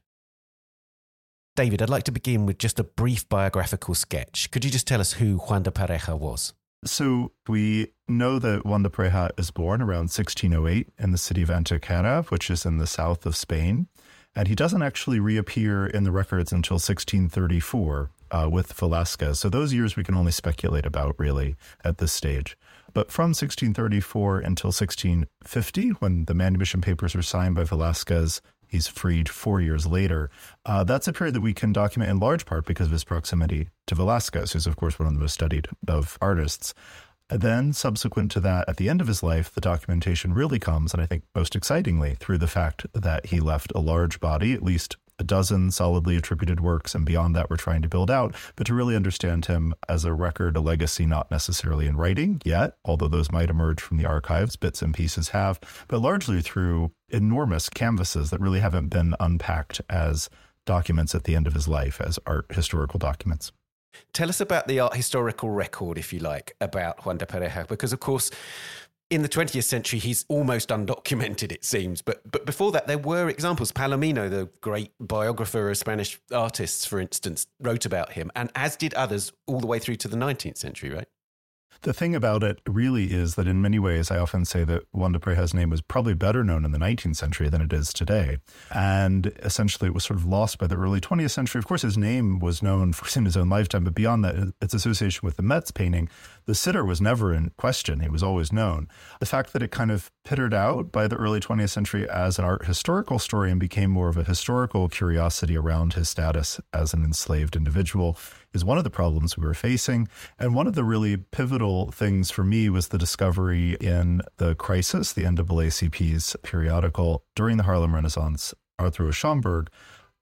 David, I'd like to begin with just a brief biographical sketch. Could you just tell us who Juan de Pareja was? So we know that Juan de Pareja is born around 1608 in the city of Antequera, which is in the south of Spain. And he doesn't actually reappear in the records until 1634 uh, with Velázquez. So those years we can only speculate about really at this stage. But from 1634 until 1650, when the manumission papers were signed by Velázquez, he's freed four years later. Uh, that's a period that we can document in large part because of his proximity to Velázquez, who's, of course, one of the most studied of artists. Then, subsequent to that, at the end of his life, the documentation really comes, and I think most excitingly, through the fact that he left a large body, at least a dozen solidly attributed works, and beyond that, we're trying to build out, but to really understand him as a record, a legacy, not necessarily in writing yet, although those might emerge from the archives, bits and pieces have, but largely through enormous canvases that really haven't been unpacked as documents at the end of his life, as art historical documents. Tell us about the art historical record, if you like, about Juan de Pareja, because of course, in the 20th century, he's almost undocumented, it seems. But but before that, there were examples. Palomino, the great biographer of Spanish artists, for instance, wrote about him, and as did others all the way through to the 19th century, right? The thing about it really is that in many ways, I often say that Juan de Pareja's name was probably better known in the 19th century than it is today. And essentially, it was sort of lost by the early 20th century. Of course, his name was known for in his own lifetime, but beyond that, its association with the Met's painting, the sitter was never in question. He was always known. The fact that it kind of pittered out by the early 20th century as an art historical story and became more of a historical curiosity around his status as an enslaved individual is one of the problems we were facing. And one of the really pivotal things for me was the discovery in The Crisis, the NAACP's periodical during the Harlem Renaissance, Arthur Schomburg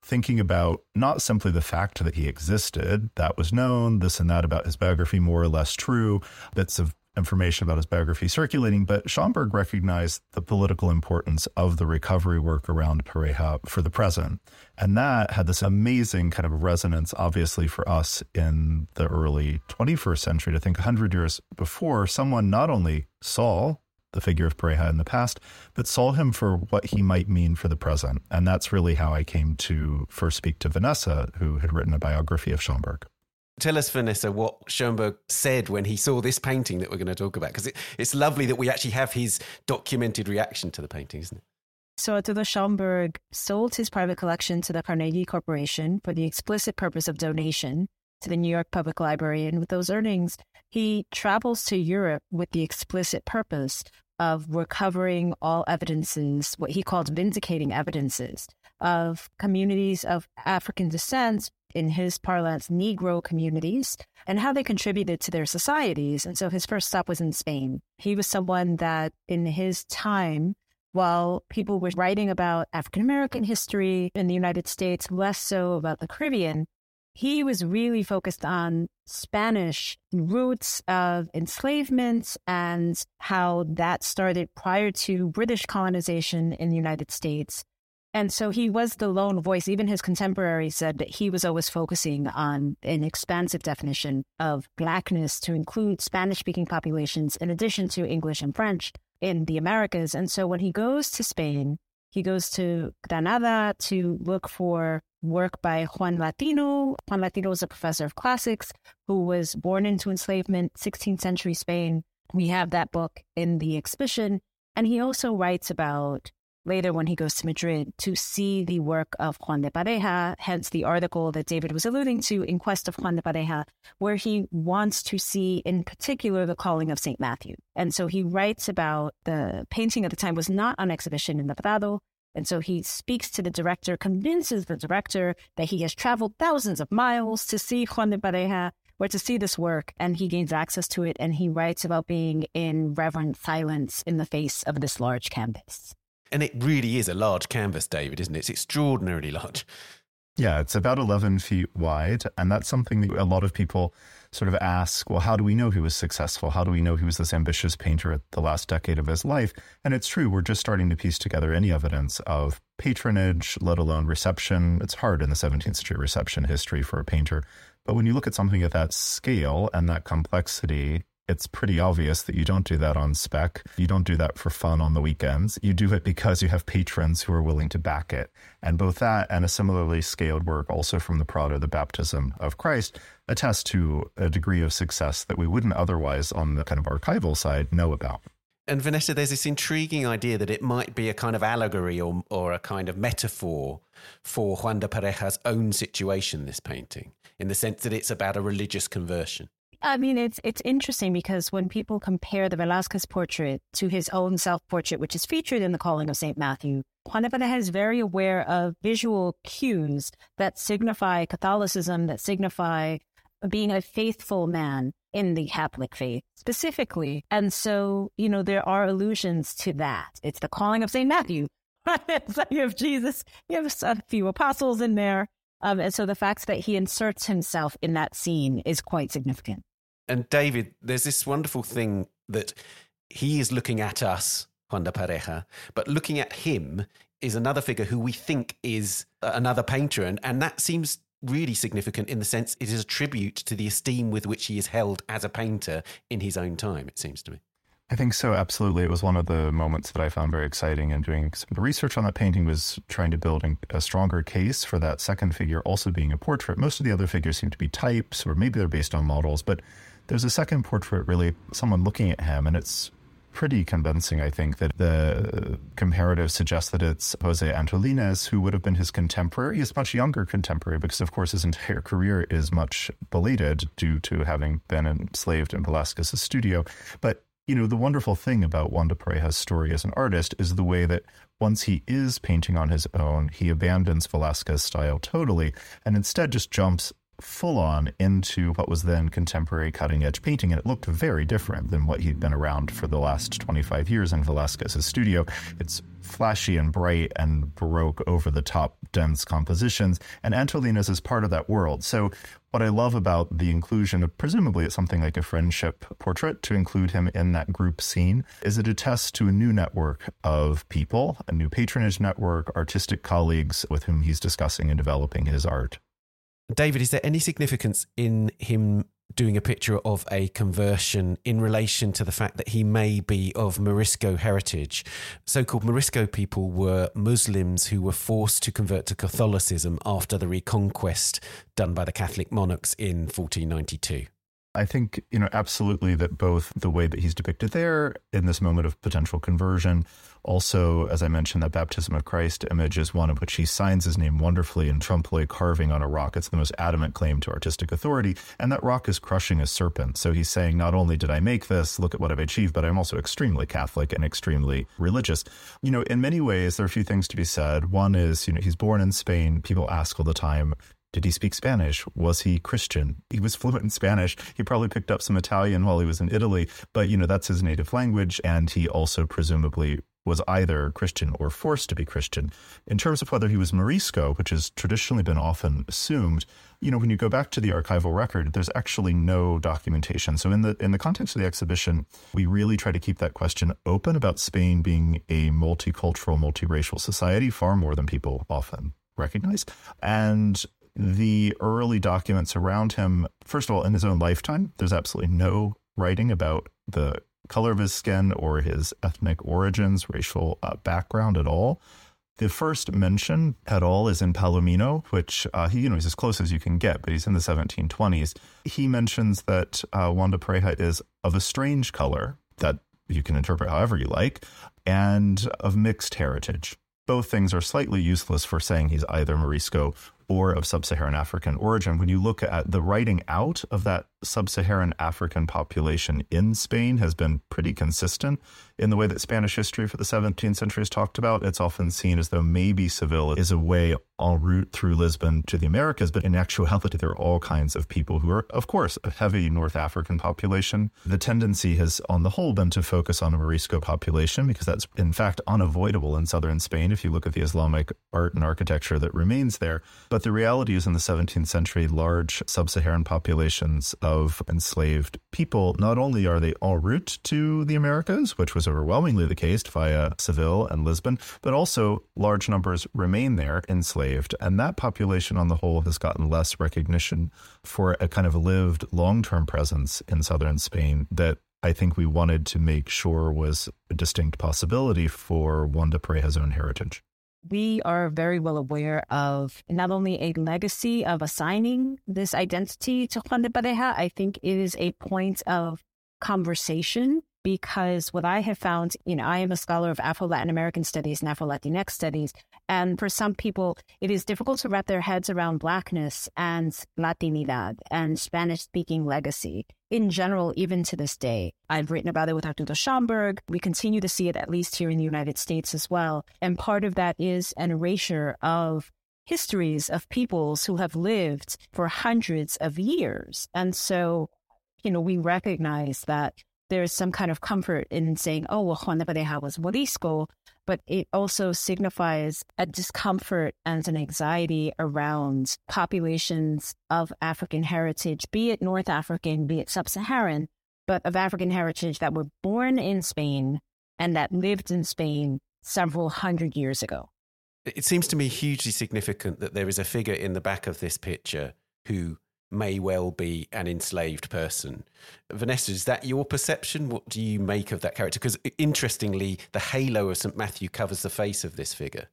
thinking about not simply the fact that he existed, that was known, this and that about his biography more or less true, bits of information about his biography circulating, but Schomburg recognized the political importance of the recovery work around Pareja for the present. And that had this amazing kind of resonance, obviously, for us in the early 21st century to think 100 years before, someone not only saw the figure of Pareja in the past, but saw him for what he might mean for the present. And that's really how I came to first speak to Vanessa, who had written a biography of Schomburg. Tell us, Vanessa, what Schomburg said when he saw this painting that we're going to talk about, because it, it's lovely that we actually have his documented reaction to the painting, isn't it? So Arturo Schomburg sold his private collection to the Carnegie Corporation for the explicit purpose of donation to the New York Public Library. And with those earnings, he travels to Europe with the explicit purpose of recovering all evidences, what he called vindicating evidences of communities of African descent, in his parlance, Negro communities, and how they contributed to their societies. And so his first stop was in Spain. He was someone that in his time, while people were writing about African American history in the United States, less so about the Caribbean, he was really focused on Spanish roots of enslavement and how that started prior to British colonization in the United States. And so he was the lone voice. Even his contemporaries said that he was always focusing on an expansive definition of Blackness to include Spanish speaking populations in addition to English and French in the Americas. And so when he goes to Spain, he goes to Granada to look for work by Juan Latino. Juan Latino was a professor of classics who was born into enslavement, 16th century Spain. We have that book in the exhibition. And he also writes about later when he goes to Madrid to see the work of Juan de Pareja, hence the article that David was alluding to in Quest of Juan de Pareja, where he wants to see in particular the calling of St. Matthew. And so he writes about the painting at the time was not on exhibition in the Prado. And so he speaks to the director, convinces the director that he has traveled thousands of miles to see Juan de Pareja or to see this work, and he gains access to it. And he writes about being in reverent silence in the face of this large canvas. And it really is a large canvas, David, isn't it? It's extraordinarily large. Yeah, it's about 11 feet wide. And that's something that a lot of people sort of ask well, how do we know he was successful? How do we know he was this ambitious painter at the last decade of his life? And it's true, we're just starting to piece together any evidence of patronage, let alone reception. It's hard in the 17th century reception history for a painter. But when you look at something at that scale and that complexity, it's pretty obvious that you don't do that on spec. You don't do that for fun on the weekends. You do it because you have patrons who are willing to back it. And both that and a similarly scaled work, also from the Prado, the baptism of Christ, attest to a degree of success that we wouldn't otherwise, on the kind of archival side, know about. And Vanessa, there's this intriguing idea that it might be a kind of allegory or, or a kind of metaphor for Juan de Pareja's own situation, this painting, in the sense that it's about a religious conversion. I mean, it's it's interesting because when people compare the Velázquez portrait to his own self-portrait, which is featured in the Calling of Saint Matthew, Juan Pareja is very aware of visual cues that signify Catholicism, that signify being a faithful man in the Catholic faith specifically. And so, you know, there are allusions to that. It's the calling of St. Matthew. you have Jesus, you have a few apostles in there. Um, and so the fact that he inserts himself in that scene is quite significant. And David, there's this wonderful thing that he is looking at us, Juan de Pareja, but looking at him is another figure who we think is another painter. And, and that seems really significant in the sense it is a tribute to the esteem with which he is held as a painter in his own time, it seems to me. I think so, absolutely. It was one of the moments that I found very exciting and doing some of the research on that painting was trying to build a stronger case for that second figure also being a portrait. Most of the other figures seem to be types or maybe they're based on models, but there's a second portrait, really, someone looking at him, and it's pretty convincing, I think, that the comparative suggests that it's Jose Antolínez, who would have been his contemporary, his much younger contemporary, because, of course, his entire career is much belated due to having been enslaved in Velázquez's studio. But you know, the wonderful thing about Juan de Pareja's story as an artist is the way that once he is painting on his own, he abandons Velázquez's style totally and instead just jumps full on into what was then contemporary cutting edge painting, and it looked very different than what he'd been around for the last 25 years in Velázquez's studio. It's flashy and bright and baroque, over the top, dense compositions, and Antolínez is part of that world. So, what I love about the inclusion of presumably it's something like a friendship portrait to include him in that group scene is it attests to a new network of people, a new patronage network, artistic colleagues with whom he's discussing and developing his art. David, is there any significance in him doing a picture of a conversion in relation to the fact that he may be of Morisco heritage. So called Morisco people were Muslims who were forced to convert to Catholicism after the reconquest done by the Catholic monarchs in 1492. I think, you know, absolutely that both the way that he's depicted there in this moment of potential conversion, also, as I mentioned, that baptism of Christ image is one in which he signs his name wonderfully in trompe l'oeil carving on a rock. It's the most adamant claim to artistic authority. And that rock is crushing a serpent. So he's saying, not only did I make this, look at what I've achieved, but I'm also extremely Catholic and extremely religious. You know, in many ways, there are a few things to be said. One is, you know, he's born in Spain. People ask all the time, did he speak Spanish? Was he Christian? He was fluent in Spanish. He probably picked up some Italian while he was in Italy, but you know, that's his native language. And he also presumably was either Christian or forced to be Christian. In terms of whether he was Morisco, which has traditionally been often assumed, you know, when you go back to the archival record, there's actually no documentation. So in the in the context of the exhibition, we really try to keep that question open about Spain being a multicultural, multiracial society far more than people often recognize. And the early documents around him, first of all, in his own lifetime, there's absolutely no writing about the color of his skin or his ethnic origins, racial uh, background at all. The first mention at all is in Palomino, which uh, he, you know, he's as close as you can get, but he's in the 1720s. He mentions that uh, de Pareja is of a strange color that you can interpret however you like, and of mixed heritage. Both things are slightly useless for saying he's either Morisco or of sub Saharan African origin. When you look at the writing out of that sub Saharan African population in Spain, has been pretty consistent in the way that Spanish history for the 17th century is talked about. It's often seen as though maybe Seville is a way en route through Lisbon to the Americas, but in actuality, there are all kinds of people who are, of course, a heavy North African population. The tendency has, on the whole, been to focus on a Morisco population because that's, in fact, unavoidable in southern Spain if you look at the Islamic art and architecture that remains there. The reality is, in the 17th century, large sub Saharan populations of enslaved people, not only are they en route to the Americas, which was overwhelmingly the case via Seville and Lisbon, but also large numbers remain there enslaved. And that population on the whole has gotten less recognition for a kind of lived long term presence in southern Spain that I think we wanted to make sure was a distinct possibility for Juan de Pareja's own heritage we are very well aware of not only a legacy of assigning this identity to Juan de Pareja, I think it is a point of conversation because what I have found, you know, I am a scholar of Afro Latin American studies and Afro Latinx studies. And for some people, it is difficult to wrap their heads around Blackness and Latinidad and Spanish speaking legacy in general, even to this day. I've written about it with Arturo Schomburg. We continue to see it, at least here in the United States as well. And part of that is an erasure of histories of peoples who have lived for hundreds of years. And so, you know, we recognize that there's some kind of comfort in saying, oh, well, Juan de Pareja was Morisco, but it also signifies a discomfort and an anxiety around populations of African heritage, be it North African, be it sub Saharan, but of African heritage that were born in Spain and that lived in Spain several hundred years ago. It seems to me hugely significant that there is a figure in the back of this picture who may well be an enslaved person. Vanessa, is that your perception? What do you make of that character? Because interestingly, the halo of St. Matthew covers the face of this figure.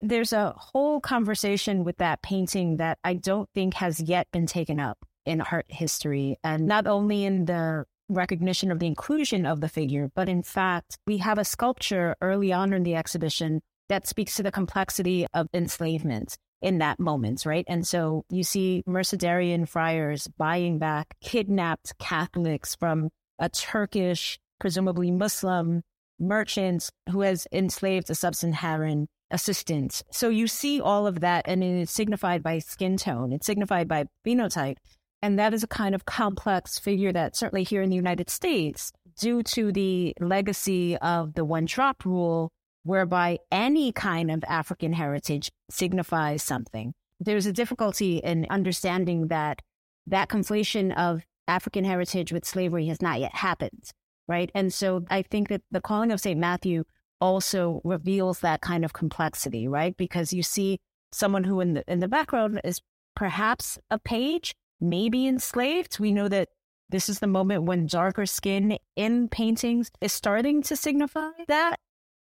There's a whole conversation with that painting that I don't think has yet been taken up in art history. And not only in the recognition of the inclusion of the figure, but in fact, we have a sculpture early on in the exhibition that speaks to the complexity of enslavement in that moment, right? And so you see Mercedarian friars buying back kidnapped Catholics from a Turkish, presumably Muslim merchant who has enslaved a sub-Saharan assistant. So you see all of that, and it's signified by skin tone. It's signified by phenotype. And that is a kind of complex figure that certainly here in the United States, due to the legacy of the one drop rule, whereby any kind of African heritage signifies something. There's a difficulty in understanding that that conflation of African heritage with slavery has not yet happened, right? And so I think that the calling of St. Matthew also reveals that kind of complexity, right? Because you see someone who in the in the background is perhaps a page, maybe enslaved. We know that this is the moment when darker skin in paintings is starting to signify that.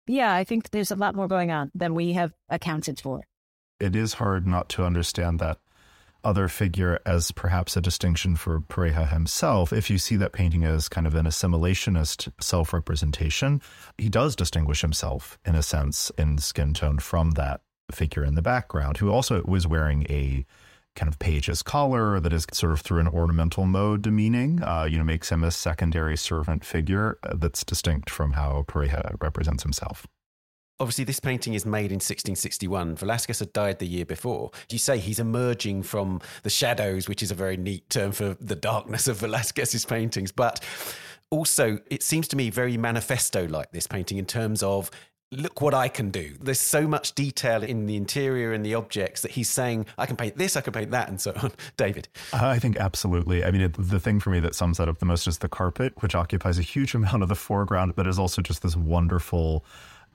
Yeah, I think there's a lot more going on than we have accounted for. It is hard not to understand that other figure as perhaps a distinction for Pareja himself. If you see that painting as kind of an assimilationist self representation, he does distinguish himself in a sense in skin tone from that figure in the background, who also was wearing a kind of page's collar that is sort of through an ornamental mode demeaning, uh, you know, makes him a secondary servant figure that's distinct from how Pareja represents himself. Obviously, this painting is made in 1661. Velázquez had died the year before. You say he's emerging from the shadows, which is a very neat term for the darkness of Velázquez's paintings? But also, it seems to me very manifesto like this painting in terms of look what I can do. There's so much detail in the interior and the objects that he's saying, I can paint this, I can paint that, and so on. David. I think absolutely. I mean, it, the thing for me that sums that up the most is the carpet, which occupies a huge amount of the foreground, but is also just this wonderful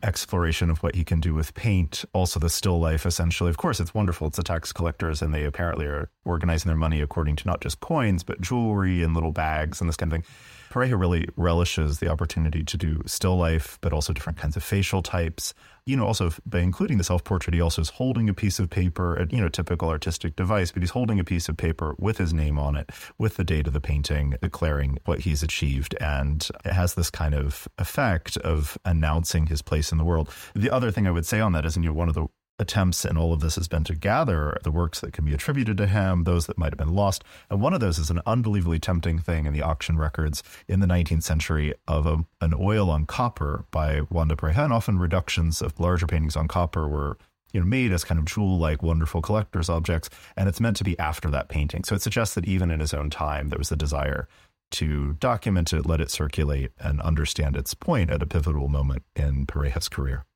exploration of what he can do with paint. Also, the still life, essentially. Of course, it's wonderful. It's the tax collectors, and they apparently are organizing their money according to not just coins, but jewelry and little bags and this kind of thing. Pareja really relishes the opportunity to do still life, but also different kinds of facial types. You know, also by including the self portrait, he also is holding a piece of paper, a, you know, typical artistic device, but he's holding a piece of paper with his name on it, with the date of the painting, declaring what he's achieved. And it has this kind of effect of announcing his place in the world. The other thing I would say on that is, you know, one of the attempts in all of this has been to gather the works that can be attributed to him, those that might have been lost. And one of those is an unbelievably tempting thing in the auction records in the 19th century of a, an oil on copper by Juan de Pareja. And often reductions of larger paintings on copper were you know, made as kind of jewel-like wonderful collector's objects, and it's meant to be after that painting. So it suggests that even in his own time, there was a desire to document it, let it circulate, and understand its point at a pivotal moment in Pareja's career.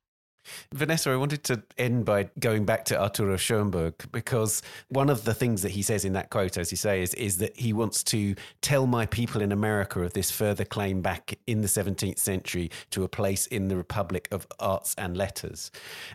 Vanessa, I wanted to end by going back to Arturo Schomburg because one of the things that he says in that quote, as you say, is, is that he wants to tell my people in America of this further claim back in the 17th century to a place in the Republic of Arts and Letters.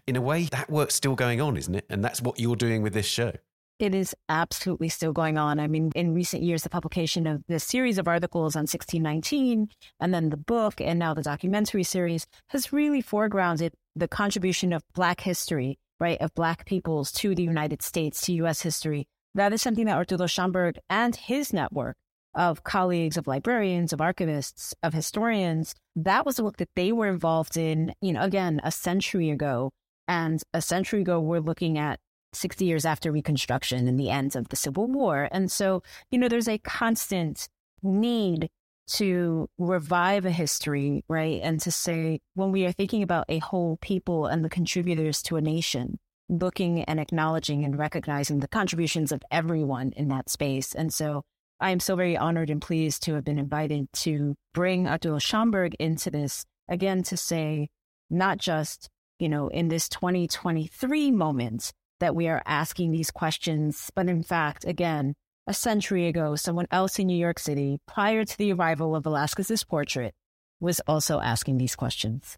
In a way, that work's still going on, isn't it? And that's what you're doing with this show. It is absolutely still going on. I mean, in recent years, the publication of this series of articles on 1619 and then the book and now the documentary series has really foregrounded the contribution of Black history, right, of Black peoples to the United States, to U.S. history. That is something that Arturo Schomburg and his network of colleagues, of librarians, of archivists, of historians, that was the work that they were involved in, you know, again, a century ago. And a century ago, we're looking at 60 years after Reconstruction and the end of the Civil War. And so, you know, there's a constant need to revive a history, right? And to say, when we are thinking about a whole people and the contributors to a nation, looking and acknowledging and recognizing the contributions of everyone in that space. And so I am so very honored and pleased to have been invited to bring Arturo Schomburg into this again to say, not just, you know, in this 2023 moment that we are asking these questions, but in fact, again, a century ago, someone else in New York City, prior to the arrival of Velázquez's portrait, was also asking these questions.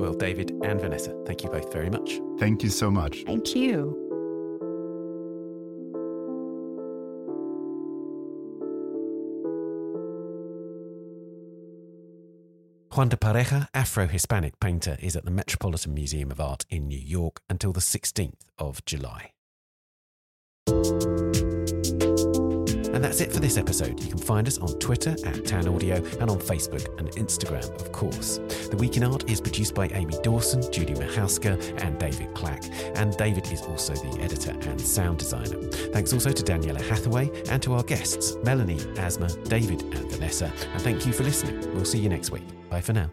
Well, David and Vanessa, thank you both very much. Thank you so much. Thank you. Juan de Pareja, Afro Hispanic painter, is at the Metropolitan Museum of Art in New York until the 16th of July. And that's it for this episode. You can find us on Twitter at Tan Audio and on Facebook and Instagram, of course. The Week in Art is produced by Amy Dawson, Judy Michalska, and David Clack. And David is also the editor and sound designer. Thanks also to Daniela Hathaway and to our guests, Melanie, Asma, David, and Vanessa. And thank you for listening. We'll see you next week. Bye for now.